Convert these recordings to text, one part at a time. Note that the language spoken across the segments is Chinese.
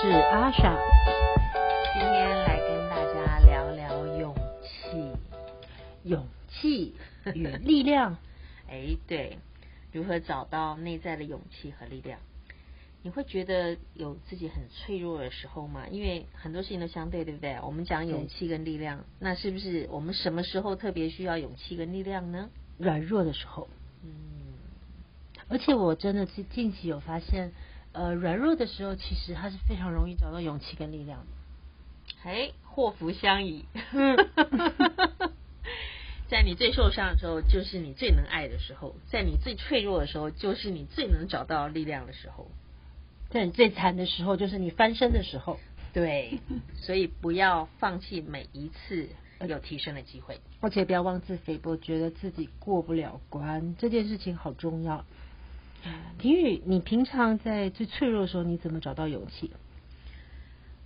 是阿傻。今天来跟大家聊聊勇气，勇气与力量。哎，对，如何找到内在的勇气和力量？你会觉得有自己很脆弱的时候吗？因为很多事情都相对，对不对？我们讲勇气跟力量，那是不是我们什么时候特别需要勇气跟力量呢？软弱的时候。嗯，而且我真的是近期有发现，呃，软弱的时候，其实它是非常容易找到勇气跟力量的。哎，祸福相倚。在你最受伤的时候，就是你最能爱的时候；在你最脆弱的时候，就是你最能找到力量的时候。在你最惨的时候，就是你翻身的时候。对，所以不要放弃每一次有提升的机会，而且不要妄自菲薄，觉得自己过不了关，这件事情好重要。婷雨，你平常在最脆弱的时候，你怎么找到勇气？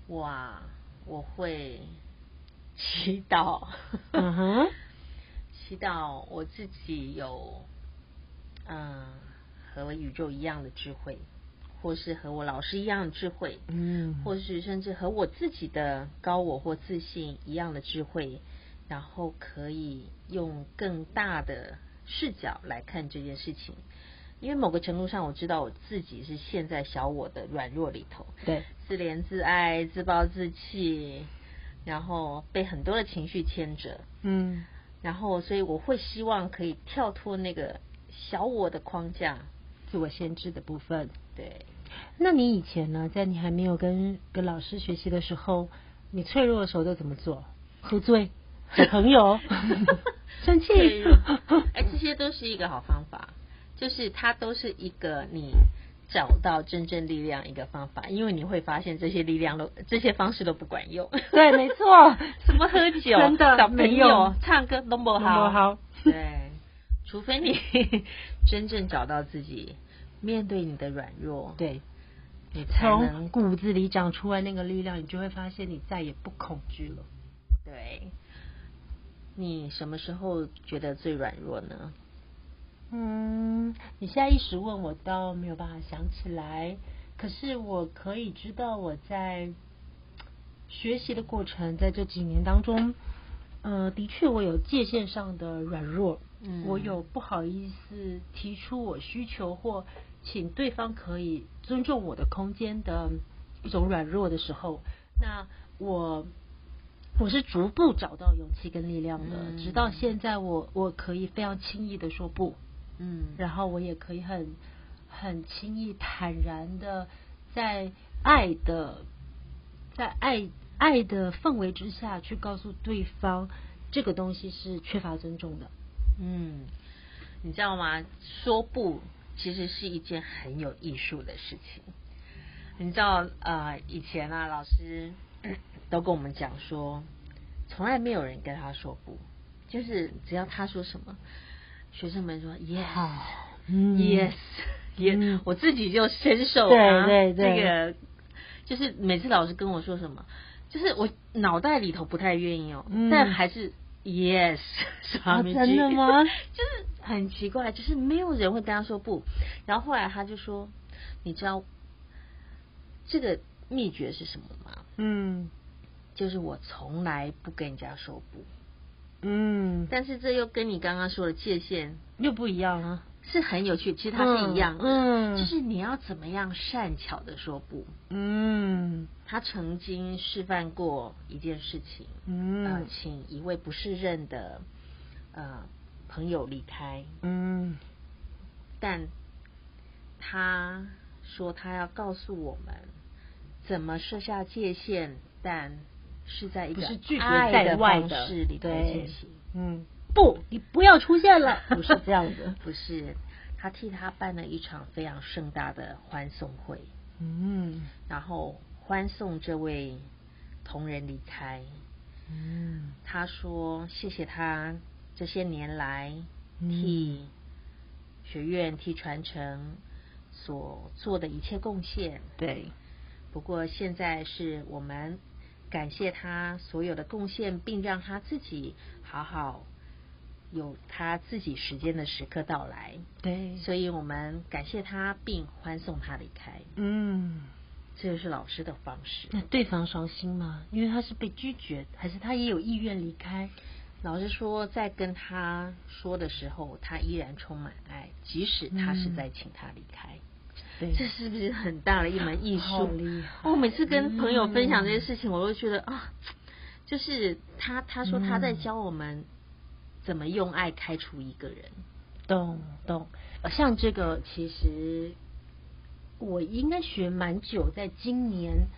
哇，我会祈祷，嗯哼，祈祷我自己有嗯和宇宙一样的智慧。或是和我老师一样的智慧，嗯，或是甚至和我自己的高我或自信一样的智慧，然后可以用更大的视角来看这件事情。因为某个程度上，我知道我自己是陷在小我的软弱里头，对，自怜自爱、自暴自弃，然后被很多的情绪牵着，嗯，然后所以我会希望可以跳脱那个小我的框架。自我限制的部分，对。那你以前呢？在你还没有跟跟老师学习的时候，你脆弱的时候都怎么做？喝醉，找朋友，生气。哎，这些都是一个好方法，就是它都是一个你找到真正力量一个方法，因为你会发现这些力量都这些方式都不管用。对，没错。什么喝酒、真的找朋友、唱歌都不好。好。对。除非你 真正找到自己，面对你的软弱，对，你才能从骨子里长出来那个力量，你就会发现你再也不恐惧了。对，你什么时候觉得最软弱呢？嗯，你现在一时问我，倒没有办法想起来。可是我可以知道，我在学习的过程，在这几年当中。呃，的确，我有界限上的软弱，嗯，我有不好意思提出我需求或请对方可以尊重我的空间的一种软弱的时候，那我我是逐步找到勇气跟力量的，嗯，直到现在我，我我可以非常轻易的说不，嗯，然后我也可以很很轻易坦然的在爱的在爱。爱的氛围之下去告诉对方，这个东西是缺乏尊重的。嗯，你知道吗？说不其实是一件很有艺术的事情。你知道，呃，以前啊，老师都跟我们讲说，从来没有人跟他说不，就是只要他说什么，学生们说 yes，嗯，yes，也、嗯、我自己就伸手啊，对对对，这个就是每次老师跟我说什么。就是我脑袋里头不太愿意哦，嗯、但还是 yes，啊、真的吗？就是很奇怪，就是没有人会跟他说不。然后后来他就说：“你知道这个秘诀是什么吗？”嗯，就是我从来不跟人家说不。嗯，但是这又跟你刚刚说的界限又不一样啊。是很有趣，其实它是一样的，嗯，就是你要怎么样善巧的说不，嗯，他曾经示范过一件事情，嗯，呃，请一位不是认的呃朋友离开，嗯，但他说他要告诉我们怎么设下界限，但是在一个爱的方式里头进行，嗯。不，你不要出现了，不是这样的，不是，他替他办了一场非常盛大的欢送会，嗯，然后欢送这位同仁离开，嗯，他说谢谢他这些年来替学院、替传承所做的一切贡献，对，不过现在是我们感谢他所有的贡献，并让他自己好好。有他自己时间的时刻到来，对，所以我们感谢他并欢送他离开。嗯，这就是老师的方式。那对方伤心吗？因为他是被拒绝，还是他也有意愿离开？老师说，在跟他说的时候，他依然充满爱，即使他是在请他离开。对，这是不是很大的一门艺术？我每次跟朋友分享这些事情，我都觉得啊，就是他他说他在教我们怎么用爱开除一个人。懂懂，像这个其实我应该学蛮久，在今年。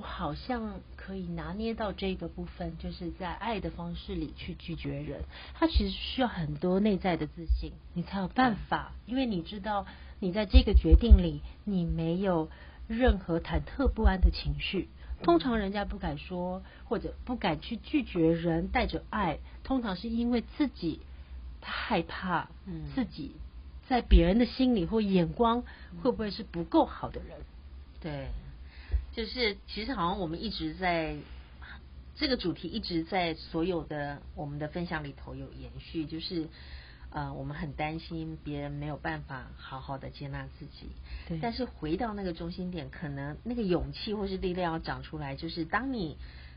我好像可以拿捏到这个部分，就是在爱的方式里去拒绝人。他其实需要很多内在的自信，你才有办法。因为你知道，你在这个决定里，你没有任何忐忑不安的情绪。通常人家不敢说，或者不敢去拒绝人，带着爱，通常是因为自己他害怕，自己在别人的心里或眼光会不会是不够好的人？对。就是其实好像我们一直在这个主题一直在所有的我们的分享里头有延续，就是呃我们很担心别人没有办法好好的接纳自己，对。但是回到那个中心点，可能那个勇气或是力量要长出来，就是当你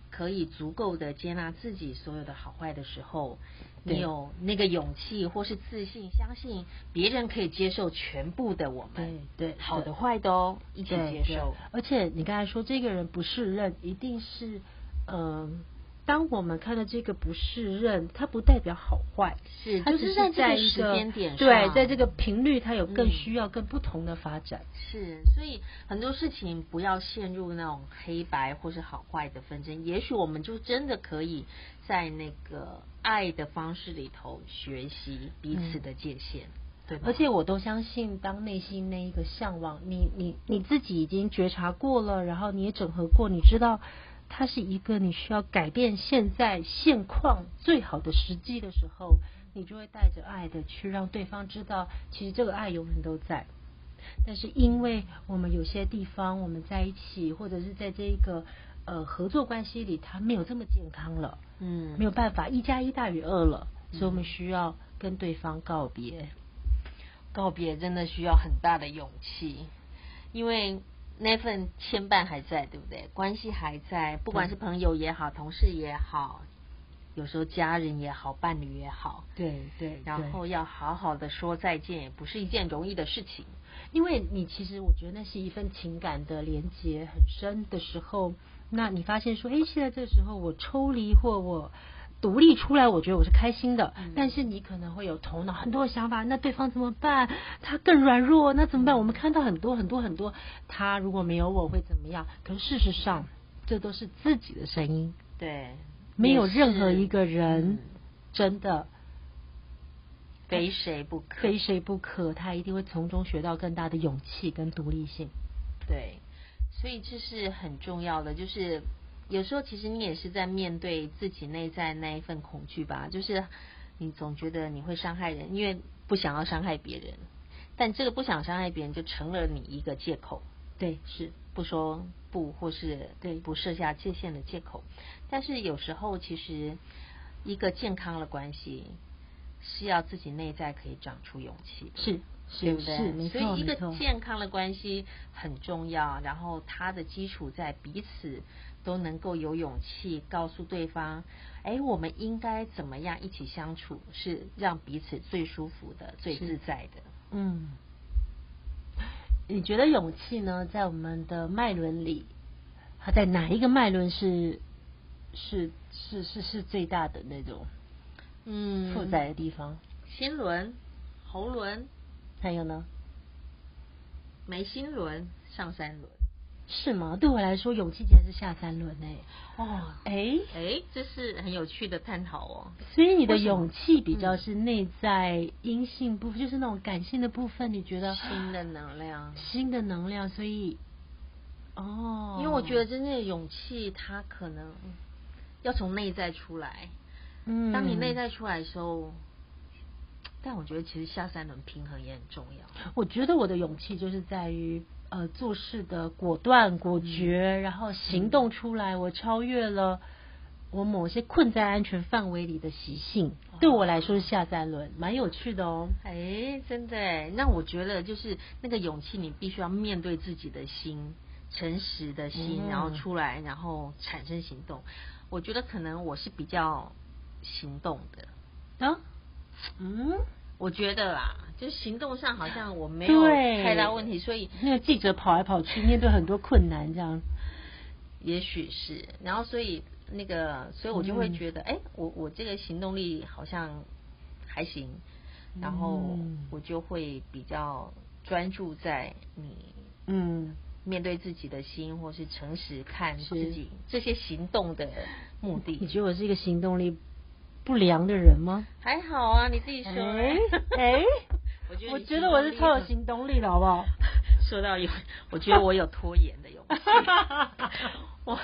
可以足够的接纳自己所有的好坏的时候。你有那个勇气或是自信，相信别人可以接受全部的我们，对对，好的坏的哦，一起接受。而且你刚才说这个人不是认，一定是嗯。呃当我们看到这个不适任，它不代表好坏，是，它只是在这个时间点上，对，在这个频率，它有更需要更不同的发展。嗯、是，所以很多事情不要陷入那种黑白或是好坏的纷争。也许我们就真的可以在那个爱的方式里头学习彼此的界限，嗯、对？而且我都相信，当内心那一个向往，你你你自己已经觉察过了，然后你也整合过，你知道。它是一个你需要改变现在现况最好的时机的时候，你就会带着爱的去让对方知道，其实这个爱永远都在。但是因为我们有些地方我们在一起，或者是在这一个呃合作关系里，它没有这么健康了，嗯，没有办法一加一大于二了，所以我们需要跟对方告别。告别真的需要很大的勇气，因为。那份牵绊还在，对不对？关系还在，不管是朋友也好，同事也好，有时候家人也好，伴侣也好，对对。然后要好好的说再见，也不是一件容易的事情。因为你其实，我觉得那是一份情感的连接很深的时候，那你发现说，哎，现在这时候我抽离或我。独立出来，我觉得我是开心的。嗯、但是你可能会有头脑很多的想法，那对方怎么办？他更软弱，那怎么办？我们看到很多很多很多，他如果没有我会怎么样？可是事实上，这都是自己的声音。对，没有任何一个人真的非谁不可，非谁不可。他一定会从中学到更大的勇气跟独立性。对，所以这是很重要的，就是。有时候其实你也是在面对自己内在那一份恐惧吧，就是你总觉得你会伤害人，因为不想要伤害别人，但这个不想伤害别人就成了你一个借口。对，是不说不，或是对不设下界限的借口。但是有时候其实一个健康的关系是要自己内在可以长出勇气，是，是对不对？是，所以一个健康的关系很重要，然后它的基础在彼此。都能够有勇气告诉对方，哎，我们应该怎么样一起相处，是让彼此最舒服的、最自在的。嗯，你觉得勇气呢，在我们的脉轮里，它在哪一个脉轮是是是是是最大的那种？嗯，负载的地方？心轮、喉轮，还有呢？眉心轮、上三轮。是吗？对我来说，勇气竟然是下三轮哎！哦，哎哎，这是很有趣的探讨哦。所以你的勇气比较是内在阴性部分，就是那种感性的部分。你觉得新的能量，新的能量。所以，哦，因为我觉得真正的勇气，它可能要从内在出来。嗯，当你内在出来的时候，但我觉得其实下三轮平衡也很重要。我觉得我的勇气就是在于。呃，做事的果断果决，嗯，然后行动出来，我超越了我某些困在安全范围里的习性，哦，对我来说是下三轮，蛮有趣的哦。哎，真的，那我觉得就是那个勇气，你必须要面对自己的心，诚实的心，然后出来，然后产生行动。我觉得可能我是比较行动的。啊，嗯，我觉得啦，就是行动上好像我没有太大问题，所以那个记者跑来跑去，面对很多困难，这样，也许是，然后所以那个，所以我就会觉得，哎、嗯，我我这个行动力好像还行，然后我就会比较专注在你，嗯。面对自己的心，或是诚实看自己这些行动的目的。你觉得我是一个行动力不良的人吗？还好啊，你自己说。哎、欸，我觉得我觉得我是超有行动力的，好不好？说到有，我觉得我有拖延的勇气。我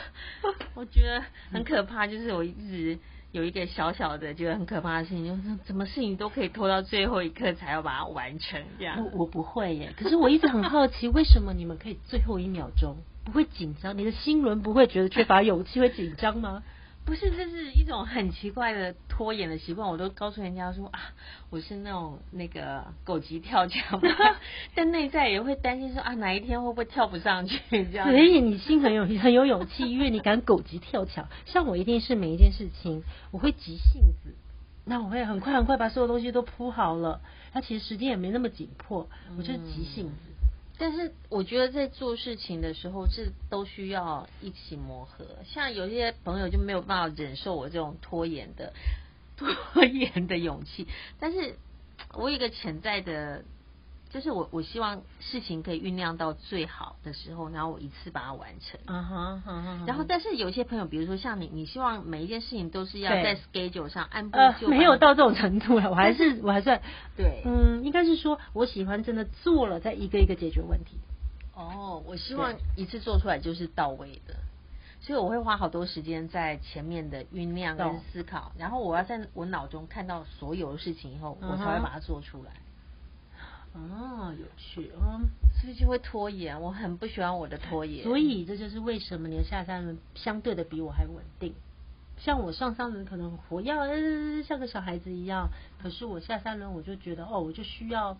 我觉得很可怕，就是我一直。有一个小小的觉得很可怕的事情，就是怎么事情都可以拖到最后一刻才要把它完成，这样。我我不会耶，可是我一直很好奇，为什么你们可以最后一秒钟不会紧张？你的心轮不会觉得缺乏勇气会紧张吗？不是，这是一种很奇怪的拖延的习惯。我都告诉人家说啊，我是那种那个狗急跳墙，但内在也会担心说啊，哪一天会不会跳不上去这样。所以你心很有很有勇气，因为你敢狗急跳墙。像我一定是每一件事情，我会急性子，那我会很快很快把所有东西都铺好了。那其实时间也没那么紧迫，我就是急性子。但是我觉得在做事情的时候，这都需要一起磨合。像有些朋友就没有办法忍受我这种拖延的拖延的勇气。但是我有一个潜在的。就是我，我希望事情可以酝酿到最好的时候，然后我一次把它完成。嗯哼，嗯哼。然后，但是有些朋友，比如说像你，你希望每一件事情都是要在 schedule 上按部就班。呃，没有到这种程度了，我还是我还算对。嗯，应该是说我喜欢真的做了，再一个一个解决问题。哦，我希望一次做出来就是到位的，所以我会花好多时间在前面的酝酿跟思考，然后我要在我脑中看到所有的事情以后，我才会把它做出来。哦，有趣哦，所以就会拖延。我很不喜欢我的拖延，所以这就是为什么你的下三轮相对的比我还稳定。像我上三轮可能活要，呃，像个小孩子一样，可是我下三轮我就觉得，哦，我就需要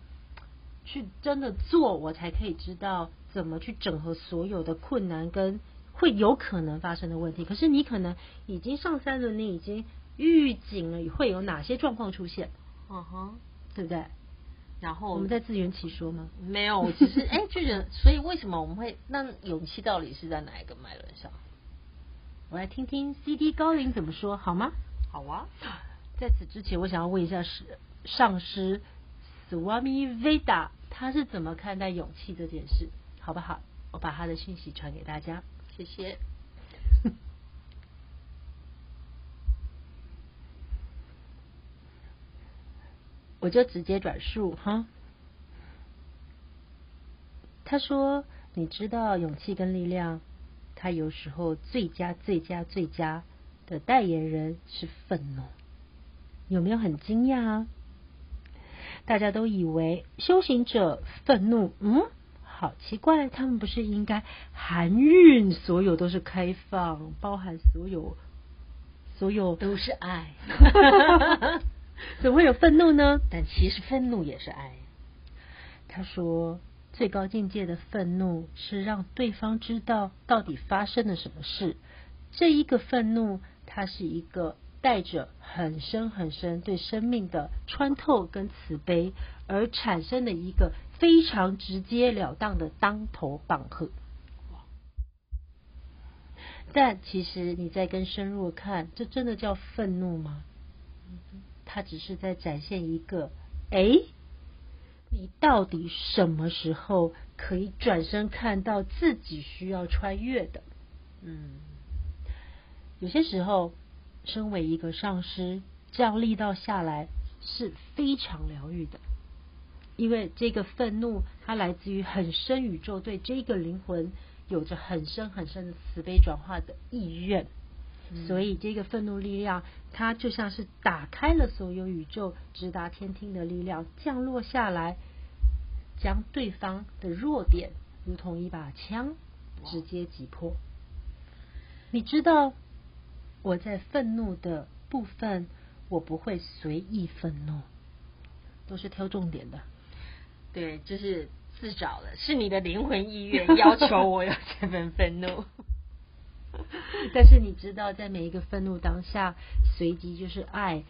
去真的做，我才可以知道怎么去整合所有的困难跟会有可能发生的问题。可是你可能已经上三轮，你已经预警了会有哪些状况出现，嗯哼，对不对？然后我们在自圆其说吗？没有，我只是 哎，就是所以为什么我们会那勇气到底是在哪一个脉轮上？我来听听 CD 高龄怎么说好吗？好啊。在此之前，我想要问一下是上师 Swami Veda，他是怎么看待勇气这件事？好不好？我把他的讯息传给大家，谢谢。我就直接转述哈。他说：“你知道勇气跟力量，他有时候最佳、最佳、最佳的代言人是愤怒，有没有很惊讶啊？大家都以为修行者愤怒，嗯，好奇怪，他们不是应该含蕴，所有都是开放，包含所有，所有都是爱。” 怎么会有愤怒呢？但其实愤怒也是爱。他说，最高境界的愤怒是让对方知道到底发生了什么事。这一个愤怒，它是一个带着很深很深对生命的穿透跟慈悲而产生的一个非常直截了当的当头棒喝。但其实你再更深入看，这真的叫愤怒吗？他只是在展现一个，哎，你到底什么时候可以转身看到自己需要穿越的？嗯，有些时候，身为一个上师，这样力道下来是非常疗愈的，因为这个愤怒它来自于很深宇宙对这个灵魂有着很深很深的慈悲转化的意愿。所以，这个愤怒力量，它就像是打开了所有宇宙直达天听的力量，降落下来，将对方的弱点如同一把枪直接击破。你知道，我在愤怒的部分，我不会随意愤怒，都是挑重点的。对，就是自找的，是你的灵魂意愿要求我有这份愤怒。但是你知道，在每一个愤怒当下，随即就是爱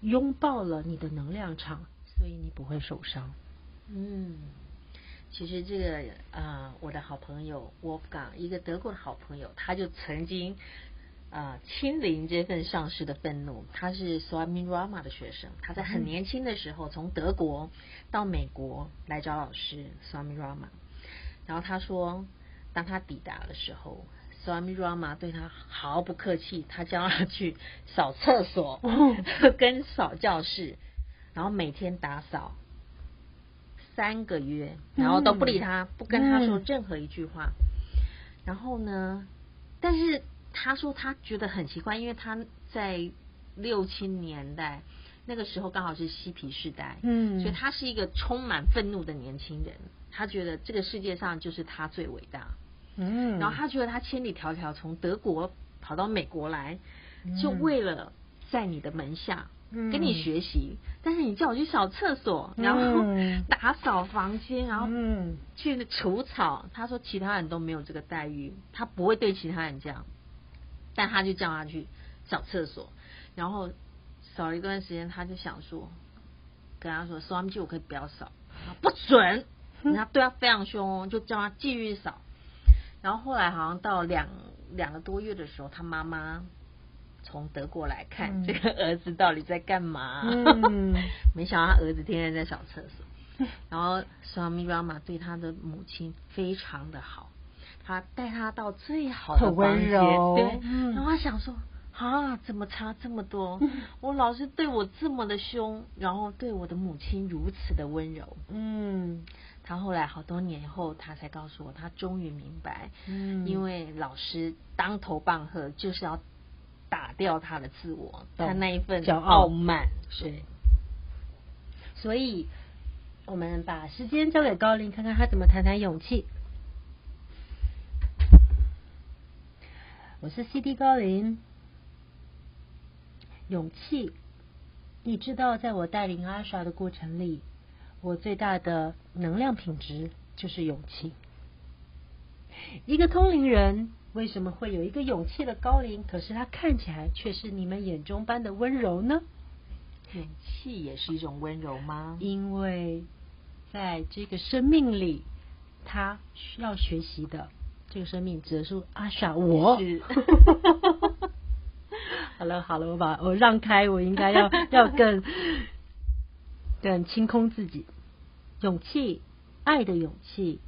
拥抱了你的能量场，所以你不会受伤。嗯，其实这个啊、呃，我的好朋友 Wolfgang，一个德国的好朋友，他就曾经啊、呃、亲临这份上师的愤怒。他是 Swami Rama 的学生，他在很年轻的时候从德国到美国来找老师 Swami Rama，然后他说，当他抵达的时候。Swami Rama 对他毫不客气，他叫他去扫厕所，跟扫教室，然后每天打扫三个月，然后都不理他，不跟他说任何一句话。然后呢，但是他说他觉得很奇怪，因为他在六七年代那个时候刚好是嬉皮时代，嗯，所以他是一个充满愤怒的年轻人，他觉得这个世界上就是他最伟大。嗯，然后他觉得他千里迢迢从德国跑到美国来，就为了在你的门下跟你学习。但是你叫我去扫厕所，然后打扫房间，然后去除草。他说其他人都没有这个待遇，他不会对其他人这样，但他就叫他去扫厕所。然后扫了一段时间，他就想说，跟他说扫完就我可以不要扫，不准。人家对他非常凶，就叫他继续扫。然后后来好像到两两个多月的时候，他妈妈从德国来看这个儿子到底在干嘛。嗯、没想到他儿子天天在扫厕所。然后 Swami Rama 对他的母亲非常的好，他带他到最好的房间。对，然后他想说啊，怎么差这么多？我老是对我这么的凶，然后对我的母亲如此的温柔。嗯。他后来好多年以后，他才告诉我，他终于明白，嗯，因为老师当头棒喝，就是要打掉他的自我，他那一份傲慢，是。所以，我们把时间交给高林，看看他怎么谈谈勇气。我是 CD 高林，勇气，你知道，在我带领阿莎的过程里。我最大的能量品质就是勇气。一个通灵人为什么会有一个勇气的高龄？可是他看起来却是你们眼中般的温柔呢？勇气也是一种温柔吗？因为在这个生命里，他需要学习的这个生命，指的是阿傻我。是 好了好了，我把我让开，我应该要要更。更清空自己，勇气，爱的勇气，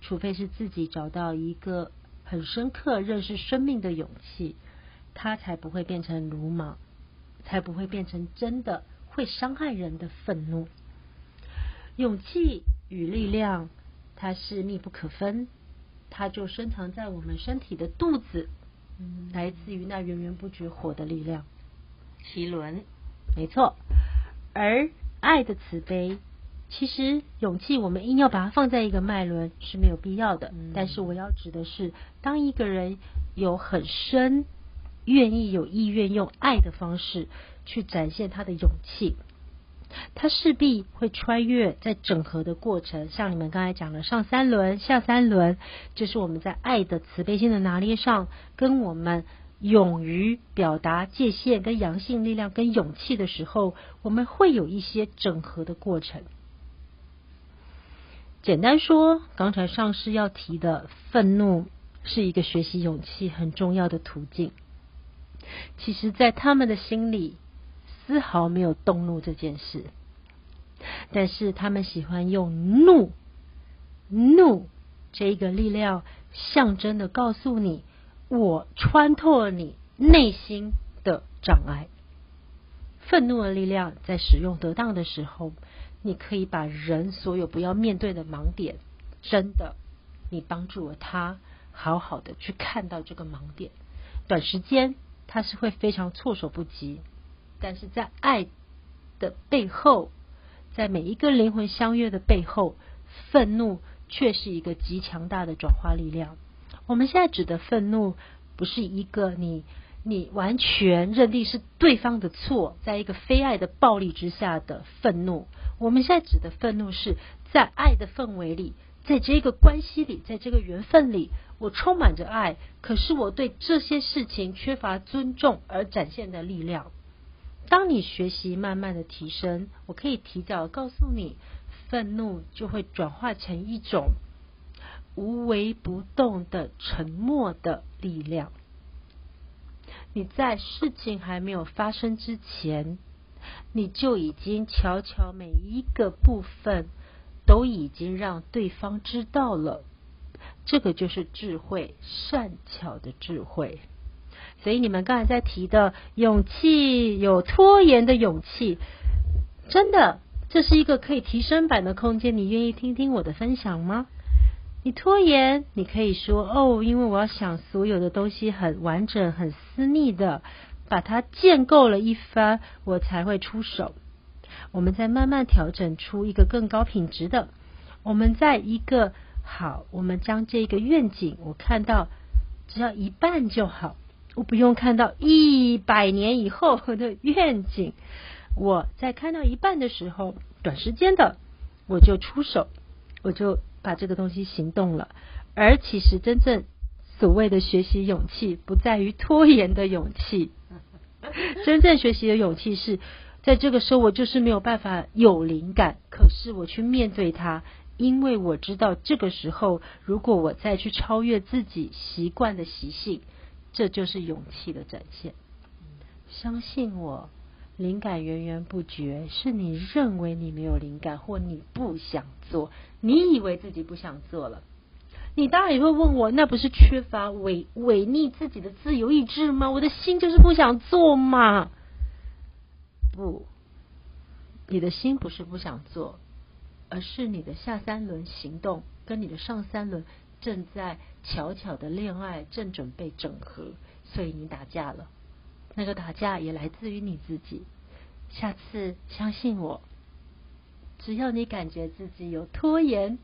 除非是自己找到一个很深刻认识生命的勇气，它才不会变成鲁莽，才不会变成真的会伤害人的愤怒。勇气与力量，它是密不可分，它就深藏在我们身体的肚子，来自于那源源不绝火的力量。奇轮，没错，而。爱的慈悲，其实勇气，我们硬要把它放在一个脉轮是没有必要的。嗯、但是我要指的是，当一个人有很深愿意、有意愿用爱的方式去展现他的勇气，他势必会穿越在整合的过程。像你们刚才讲的上三轮、下三轮，就是我们在爱的慈悲心的拿捏上，跟我们。勇于表达界限跟阳性力量跟勇气的时候，我们会有一些整合的过程。简单说，刚才上师要提的愤怒是一个学习勇气很重要的途径。其实，在他们的心里丝毫没有动怒这件事，但是他们喜欢用怒、怒这一个力量，象征的告诉你。我穿透了你内心的障碍，愤怒的力量在使用得当的时候，你可以把人所有不要面对的盲点，真的，你帮助了他好好的去看到这个盲点。短时间他是会非常措手不及，但是在爱的背后，在每一个灵魂相约的背后，愤怒却是一个极强大的转化力量。我们现在指的愤怒，不是一个你你完全认定是对方的错，在一个非爱的暴力之下的愤怒。我们现在指的愤怒是在爱的氛围里，在这个关系里，在这个缘分里，我充满着爱，可是我对这些事情缺乏尊重而展现的力量。当你学习慢慢的提升，我可以提早告诉你，愤怒就会转化成一种无为不动的沉默的力量。你在事情还没有发生之前，你就已经悄悄每一个部分都已经让对方知道了。这个就是智慧，善巧的智慧。所以你们刚才在提的勇气，有拖延的勇气，真的，这是一个可以提升版的空间。你愿意听听我的分享吗？你拖延，你可以说哦，因为我要想所有的东西很完整、很私密的，把它建构了一番，我才会出手。我们再慢慢调整出一个更高品质的。我们在一个好，我们将这个愿景，我看到只要一半就好。我不用看到一百年以后的愿景，我在看到一半的时候，短时间的我就出手，我就把这个东西行动了。而其实真正所谓的学习勇气，不在于拖延的勇气，真正学习的勇气是在这个时候我就是没有办法有灵感，可是我去面对它，因为我知道这个时候如果我再去超越自己习惯的习性。这就是勇气的展现。相信我，灵感源源不绝，是你认为你没有灵感，或你不想做，你以为自己不想做了。你当然也会问我，那不是缺乏违违逆自己的自由意志吗？我的心就是不想做嘛。不，你的心不是不想做，而是你的下三轮行动跟你的上三轮。正在悄悄的恋爱，正准备整合，所以你打架了。那个打架也来自于你自己。下次相信我，只要你感觉自己有拖延，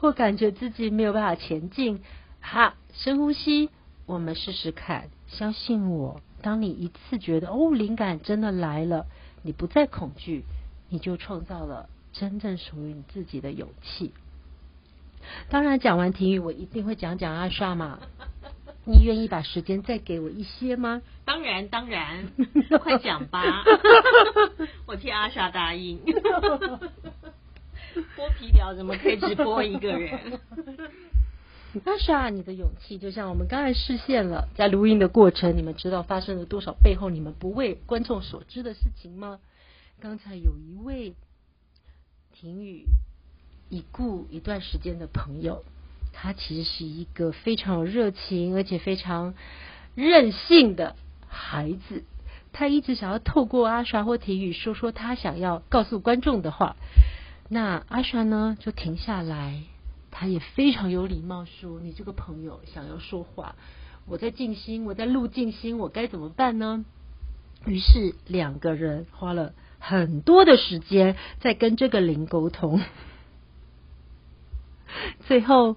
或感觉自己没有办法前进，哈，深呼吸，我们试试看。相信我，当你一次觉得哦，灵感真的来了，你不再恐惧，你就创造了真正属于你自己的勇气。当然，讲完体育，我一定会讲讲阿莎嘛。你愿意把时间再给我一些吗？当然，当然，快讲吧。我替阿莎答应。剥皮聊怎么可以只剥一个人？阿莎，你的勇气就像我们刚才视线了，在录音的过程，你们知道发生了多少背后你们不为观众所知的事情吗？刚才有一位婷雨。已故一段时间的朋友，他其实是一个非常有热情而且非常任性的孩子。他一直想要透过阿莎或婷雨说说他想要告诉观众的话。那阿莎呢，就停下来，他也非常有礼貌说：“你这个朋友想要说话，我在静心，我在录静心，我该怎么办呢？”于是两个人花了很多的时间在跟这个灵沟通。最后，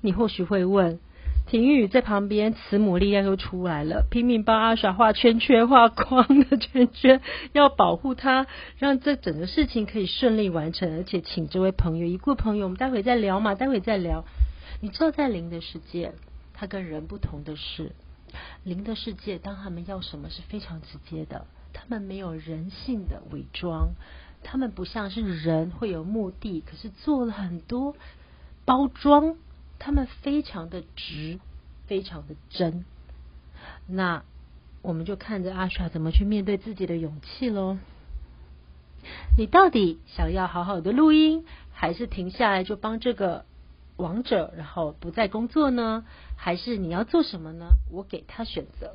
你或许会问：婷雨在旁边，慈母力量又出来了，拼命帮阿莎画圈圈、画框的圈圈，要保护他，让这整个事情可以顺利完成。而且，请这位朋友，已故朋友，我们待会再聊嘛，待会再聊。你知道，在灵的世界，他跟人不同的是，灵的世界，当他们要什么是非常直接的，他们没有人性的伪装，他们不像是人会有目的，可是做了很多。包装，他们非常的直，非常的真。那我们就看着阿莎怎么去面对自己的勇气喽。你到底想要好好的录音，还是停下来就帮这个王者，然后不再工作呢？还是你要做什么呢？我给他选择。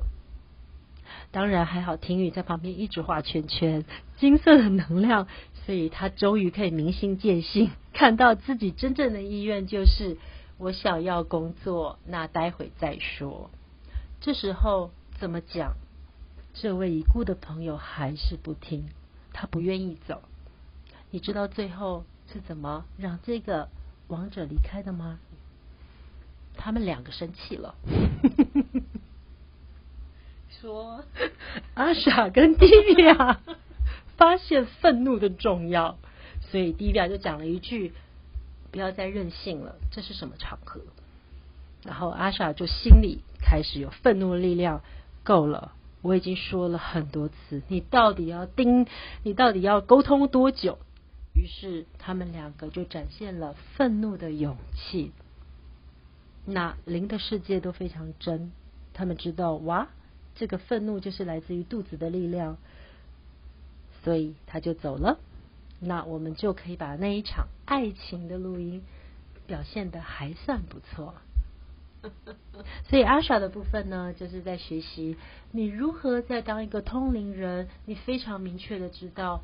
当然还好，婷雨在旁边一直画圈圈，金色的能量。所以他终于可以明心见性，看到自己真正的意愿就是我想要工作，那待会再说。这时候怎么讲？这位已故的朋友还是不听，他不愿意走。你知道最后是怎么让这个王者离开的吗？他们两个生气了，说阿傻跟蒂亚。发现愤怒的重要，所以 Divya 就讲了一句：“不要再任性了，这是什么场合？”然后 Asha 就心里开始有愤怒的力量，够了，我已经说了很多次，你到底要盯，你到底要沟通多久？于是他们两个就展现了愤怒的勇气。那灵的世界都非常真，他们知道哇，这个愤怒就是来自于肚子的力量，所以他就走了。那我们就可以把那一场爱情的录音表现的还算不错。所以阿莎的部分呢，就是在学习你如何在当一个通灵人，你非常明确的知道。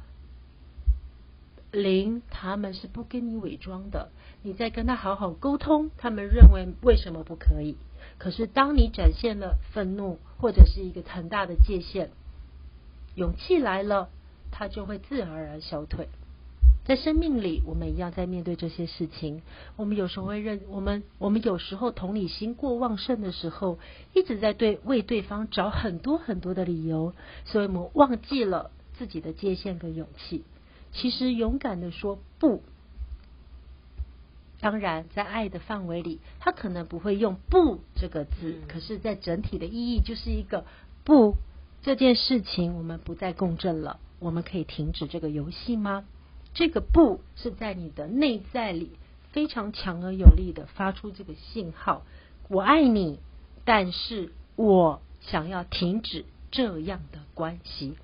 灵，他们是不跟你伪装的。你在跟他好好沟通，他们认为为什么不可以？可是当你展现了愤怒，或者是一个很大的界限，勇气来了，他就会自然而然消退。在生命里，我们一样在面对这些事情。我们有时候会认我们，我们有时候同理心过旺盛的时候，一直在对为对方找很多很多的理由，所以我们忘记了自己的界限跟勇气。其实勇敢的说不，当然在爱的范围里，他可能不会用“不”这个字，可是，在整体的意义就是一个“不”这件事情，我们不再共振了，我们可以停止这个游戏吗？这个“不”是在你的内在里非常强而有力的发出这个信号：我爱你，但是我想要停止这样的关系。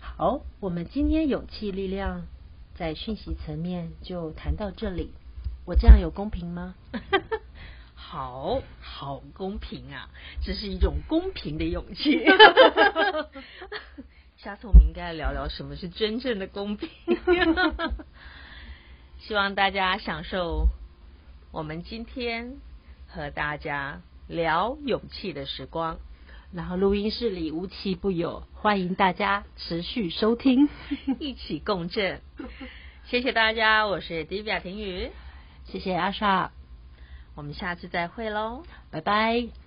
好，我们今天勇气力量在讯息层面就谈到这里。我这样有公平吗？好好公平啊，这是一种公平的勇气。下次我们应该聊聊什么是真正的公平。希望大家享受我们今天和大家聊勇气的时光。然后录音室里无奇不有，欢迎大家持续收听，一起共振。谢谢大家，我是迪比亚婷宇，谢谢阿莎，我们下次再会喽，拜拜。